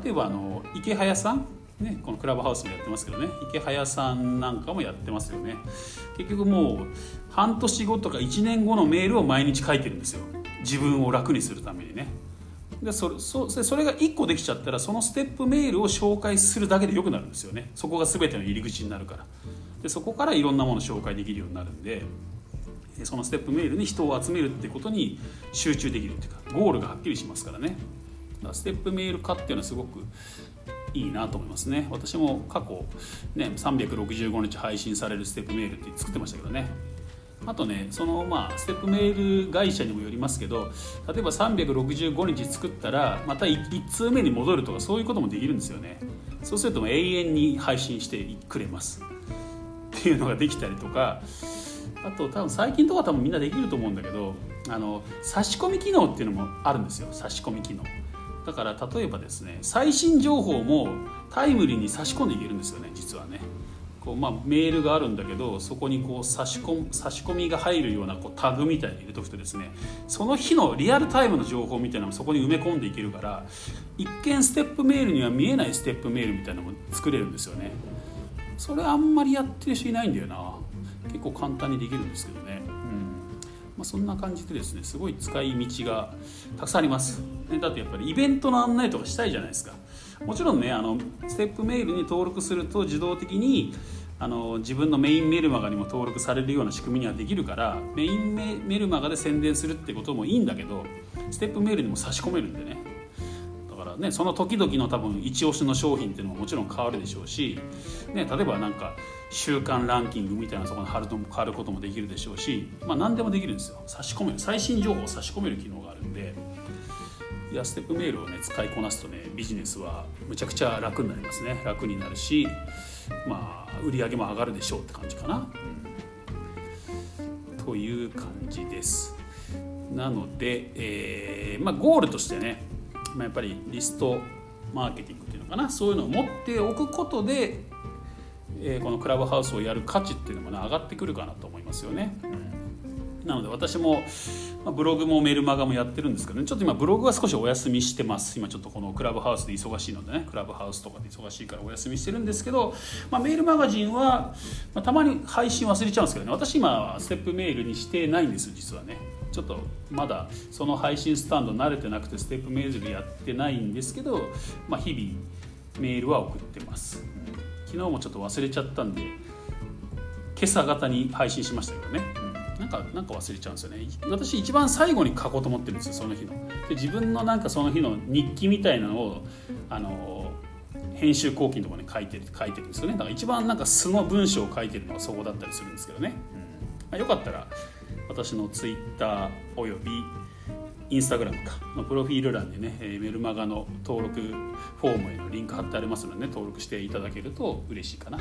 例えばあの池早さんね、このクラブハウスもやってますけどね池早さんなんかもやってますよね。結局もう半年後とか1年後のメールを毎日書いてるんですよ。自分を楽にするためにね。でそれそそれが1個できちゃったらそのステップメールを紹介するだけでよくなるんですよね。そこが全ての入り口になるから。でそこからいろんなものを紹介できるようになるんでそのステップメールに人を集めるってことに集中できるっていうかゴールがはっきりしますからね。だからステップメール化っていうのはすごくいいなと思いますね。私も過去ね365日配信されるステップメールって作ってましたけどね。あとねそのまあステップメール会社にもよりますけど例えば365日作ったらまた 1, 1通目に戻るとかそういうこともできるんですよね。そうすると永遠に配信してくれます。っていうのができたりとかあと多分最近とか多分みんなできると思うんだけどあの差し込み機能っていうのもあるんですよ。差し込み機能。だから例えばですね最新情報もタイムリーに差し込んでいけるんですよね実はね。こう、まあ、メールがあるんだけどそこにこう差し込差し込みが入るようなこうタグみたいに入れとくとですね。その日のリアルタイムの情報みたいなのもそこに埋め込んでいけるから一見ステップメールには見えないステップメールみたいなのも作れるんですよね。それあんまりやってる人いないんだよな。結構簡単にできるんですけどね、うん。まあ、そんな感じでですねすごい使い道がたくさんあります、ね、だってやっぱりイベントの案内とかしたいじゃないですか。もちろんねあのステップメールに登録すると自動的にあの自分のメインメルマガにも登録されるような仕組みにはできるからメインメルマガで宣伝するってこともいいんだけどステップメールにも差し込めるんでね。だからねその時々の多分一押しの商品っていうのももちろん変わるでしょうし、ね、例えばなんか週間ランキングみたいなそこに貼ると変わることもできるでしょうし、まあ、何でもできるんですよ。差し込める。最新情報を差し込める機能があるんで。いやステップメールをね使いこなすとねビジネスはむちゃくちゃ楽になりますね。楽になるしまあ売り上げも上がるでしょうって感じかな、うん、という感じです。なので、えーまあ、ゴールとしてね、まあ、やっぱりリストマーケティングっていうのかな。そういうのを持っておくことで、えー、このクラブハウスをやる価値っていうのもね上がってくるかなと思いますよね、うんなので私も、まあ、ブログもメルマガもやってるんですけど、ね、ちょっと今ブログは少しお休みしてます。今ちょっとこのクラブハウスで忙しいのでね。クラブハウスとかで忙しいからお休みしてるんですけど、まあ、メールマガジンは、まあ、たまに配信忘れちゃうんですけどね。私今ステップメールにしてないんです実はね。ちょっとまだその配信スタンド慣れてなくてステップメールやってないんですけど、まあ、日々メールは送ってます。昨日もちょっと忘れちゃったんで今朝方に配信しましたけどね。なんかなんか忘れちゃうんですよね。私一番最後に書こうと思ってるんですよその日の。で自分のなんかその日の日記みたいなのをあの編集後期のところに書いてる書いてるんですよね。だから一番なんか素の文章を書いてるのがそこだったりするんですけどね、うん。まあ、よかったら私のツイッターおよびインスタグラムかのプロフィール欄にねえメルマガの登録フォームへのリンク貼ってありますので、ね、登録していただけると嬉しいかな。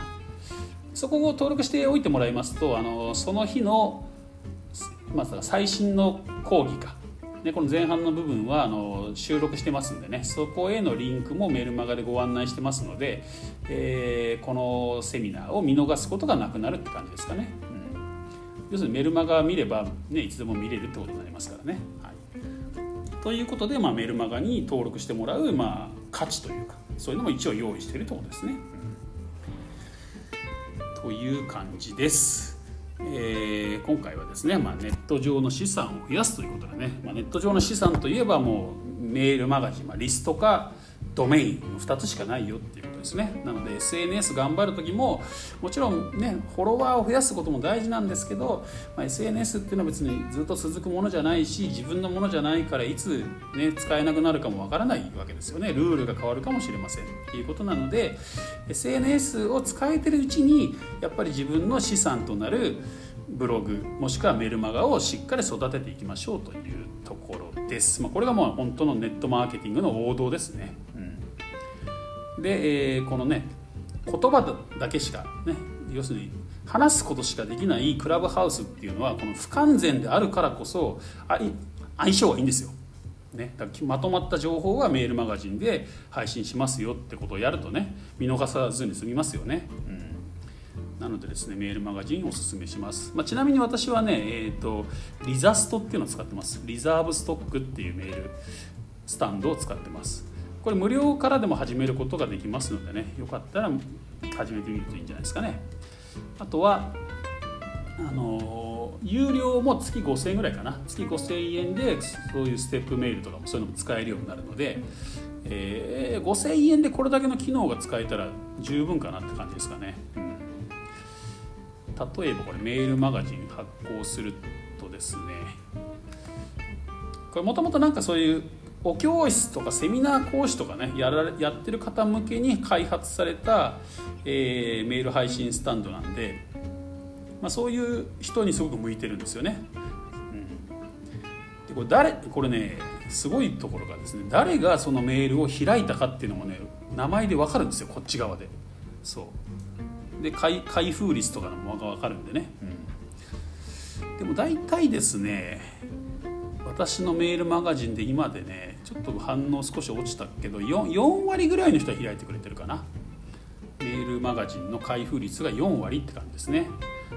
そこを登録しておいてもらいますとあのその日のまあ、最新の講義か。でこの前半の部分はあの収録してますんでね。そこへのリンクもメルマガでご案内してますので、えー、このセミナーを見逃すことがなくなるって感じですかね、うん、要するにメルマガ見れば、ね、いつでも見れるってことになりますからね、はい、ということで、まあ、メルマガに登録してもらう、まあ、価値というかそういうのも一応用意しているということですね、うん、という感じです。えー、今回はですね、まあ、ネット上の資産を増やすということでね、まあ、ネット上の資産といえばもうメールマガジン、まあ、リストかドメインの2つしかないよっていうですね。なので SNS 頑張る時ももちろんねフォロワーを増やすことも大事なんですけど、まあ、SNS っていうのは別にずっと続くものじゃないし自分のものじゃないからいつ、ね、使えなくなるかもわからないわけですよね。ルールが変わるかもしれません。っていうことなので SNS を使えてるうちにやっぱり自分の資産となるブログもしくはメルマガをしっかり育てていきましょうというところです、まあ、これがもう本当のネットマーケティングの王道ですね、で、えー、このね言葉だけしかね要するに話すことしかできないクラブハウスっていうのはこの不完全であるからこそ相性はいいんですよ。ね、まとまった情報はメールマガジンで配信しますよってことをやるとね見逃さずに済みますよね。うん。なのでですねメールマガジンおすすめします、まあ、ちなみに私はね、えーと、リザストっていうのを使ってます。リザーブストックっていうメールスタンドを使ってますこれ無料からでも始めることができますのでねよかったら始めてみるといいんじゃないですかね。あとはあの有料も月5000円ぐらいかな。月5000円でそういうステップメールとかもそういうのも使えるようになるので、えー、5000円でこれだけの機能が使えたら十分かなって感じですかね、うん。例えばこれメールマガジン発行するとですねこれもともとなんかそういうお教室とかセミナー講師とかねやらやってる方向けに開発された、えー、メール配信スタンドなんで、まあ、そういう人にすごく向いてるんですよね。うん、でこれ誰これねすごいところがですね誰がそのメールを開いたかっていうのもね名前で分かるんですよこっち側で。そうで開開封率とかも分かるんでね、でも大体ですね私のメールマガジンで今でねちょっと反応少し落ちたけど 4, 4割ぐらいの人は開いてくれてるかな。メールマガジンの開封率が4割って感じですね。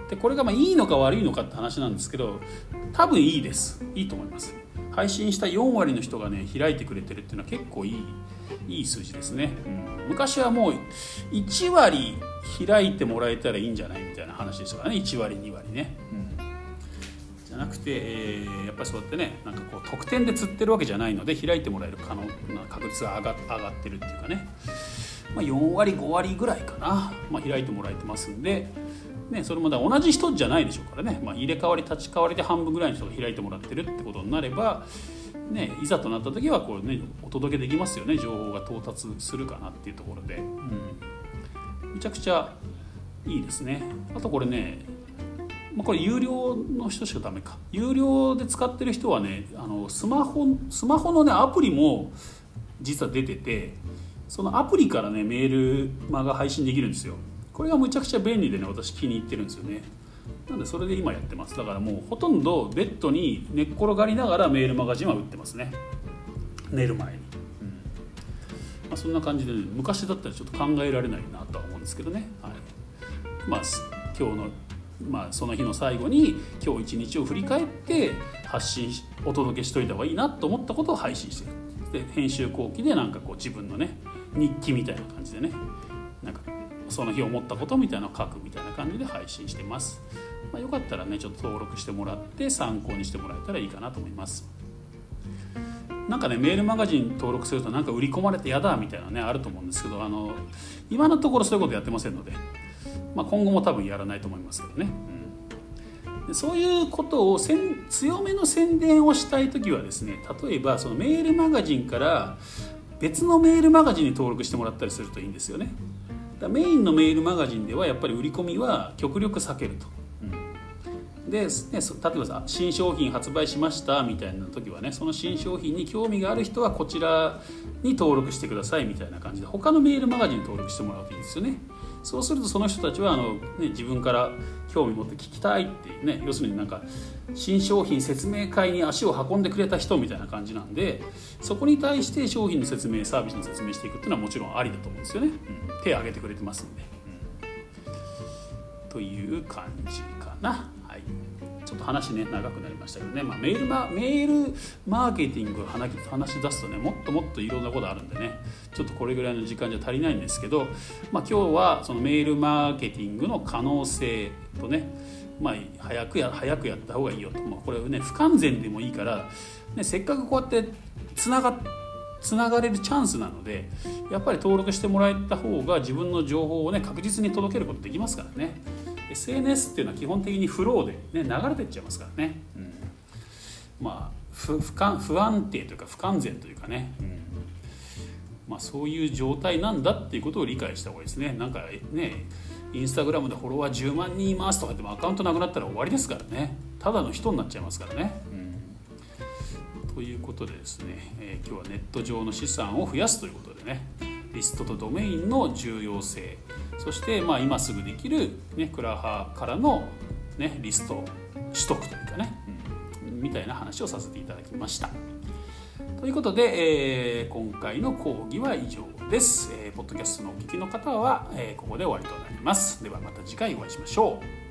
でこれがまあいいのか悪いのかって話なんですけど多分いいです。いいと思います。配信した4割の人がね開いてくれてるっていうのは結構いいいい数字ですね、うん、昔はもう1割開いてもらえたらいいんじゃないみたいな話でしたからね。1割2割ね、くて、えー、やっぱりそうやってねなんかこう得点で釣ってるわけじゃないので開いてもらえる可能な確率が上が上がってるっていうかね、まあ、4割5割ぐらいかな、まあ、開いてもらえてますんで。ね、それもだ同じ人じゃないでしょうからね、まあ、入れ替わり立ち替わりで半分ぐらいの人が開いてもらってるってことになれば、ね、いざとなった時はこう、ね、お届けできますよね。情報が到達するかなっていうところで、うん、めちゃくちゃいいですね。あとこれね、まあ、これ有料の人しかダメか。有料で使ってる人はねあのスマホスマホのねアプリも実は出ててそのアプリからねメールマガ配信できるんですよ。これがむちゃくちゃ便利でね私気に入ってるんですよね。なんでそれで今やってます。だからもうほとんどベッドに寝っ転がりながらメールマガジンは売ってますね。寝る前に、うん。まあ、そんな感じで、ね、昔だったらちょっと考えられないなとは思うんですけどね、はい。まあ、今日のまあ、その日の最後に今日一日を振り返って発信お届けしといた方がいいなと思ったことを配信してるで編集後期でなんかこう自分のね日記みたいな感じでねなんかその日思ったことみたいなのを書くみたいな感じで配信してます、まあ、よかったらねちょっと登録してもらって参考にしてもらえたらいいかなと思います。なんかねメールマガジン登録するとなんか売り込まれて嫌だみたいなねあると思うんですけどあの今のところそういうことやってませんので、まあ、今後も多分やらないと思いますけどね、うん、でそういうことをせん強めの宣伝をしたい時はですね例えばそのメールマガジンから別のメールマガジンに登録してもらったりするといいんですよね。だメインのメールマガジンではやっぱり売り込みは極力避けると。うん。で、ね、例えばさ新商品発売しましたみたいな時はねその新商品に興味がある人はこちらに登録してくださいみたいな感じで他のメールマガジンに登録してもらうといいんですよね。そうするとその人たちはあの、ね、自分から興味持って聞きたいっていうね要するになんか新商品説明会に足を運んでくれた人みたいな感じなんでそこに対して商品の説明サービスの説明していくっていうのはもちろんありだと思うんですよね、うん、手を挙げてくれてますんで、うん、という感じかなょっと話ね長くなりましたけどね、まあ、メールマメールマーケティングを話話し出すとねもっともっといろんなことあるんでね。ちょっとこれぐらいの時間じゃ足りないんですけど、まあ、今日はそのメールマーケティングの可能性とねまあ、早くや早くやった方がいいよと、まあ、これね不完全でもいいから、ね、せっかくこうやってつながつながれるチャンスなのでやっぱり登録してもらえた方が自分の情報をね確実に届けることできますからね。SNS っていうのは基本的にフローで、ね、流れていっちゃいますからね、うん、まあ不不不安定というか不完全というかね、うん。まあ、そういう状態なんだっていうことを理解した方がいいですね。なんかねインスタグラムでフォロワー10万人いますとかでもアカウントなくなったら終わりですからね。ただの人になっちゃいますからね、うん、ということでですね、えー、今日はネット上の資産を増やすということでねリストとドメインの重要性。そしてまあ今すぐできる、ね、クラハからの、ね、リスト取得というかね、うん、みたいな話をさせていただきました。ということで、えー、今回の講義は以上です、えー、ポッドキャストのお聞きの方は、えー、ここで終わりとなります。ではまた次回お会いしましょう。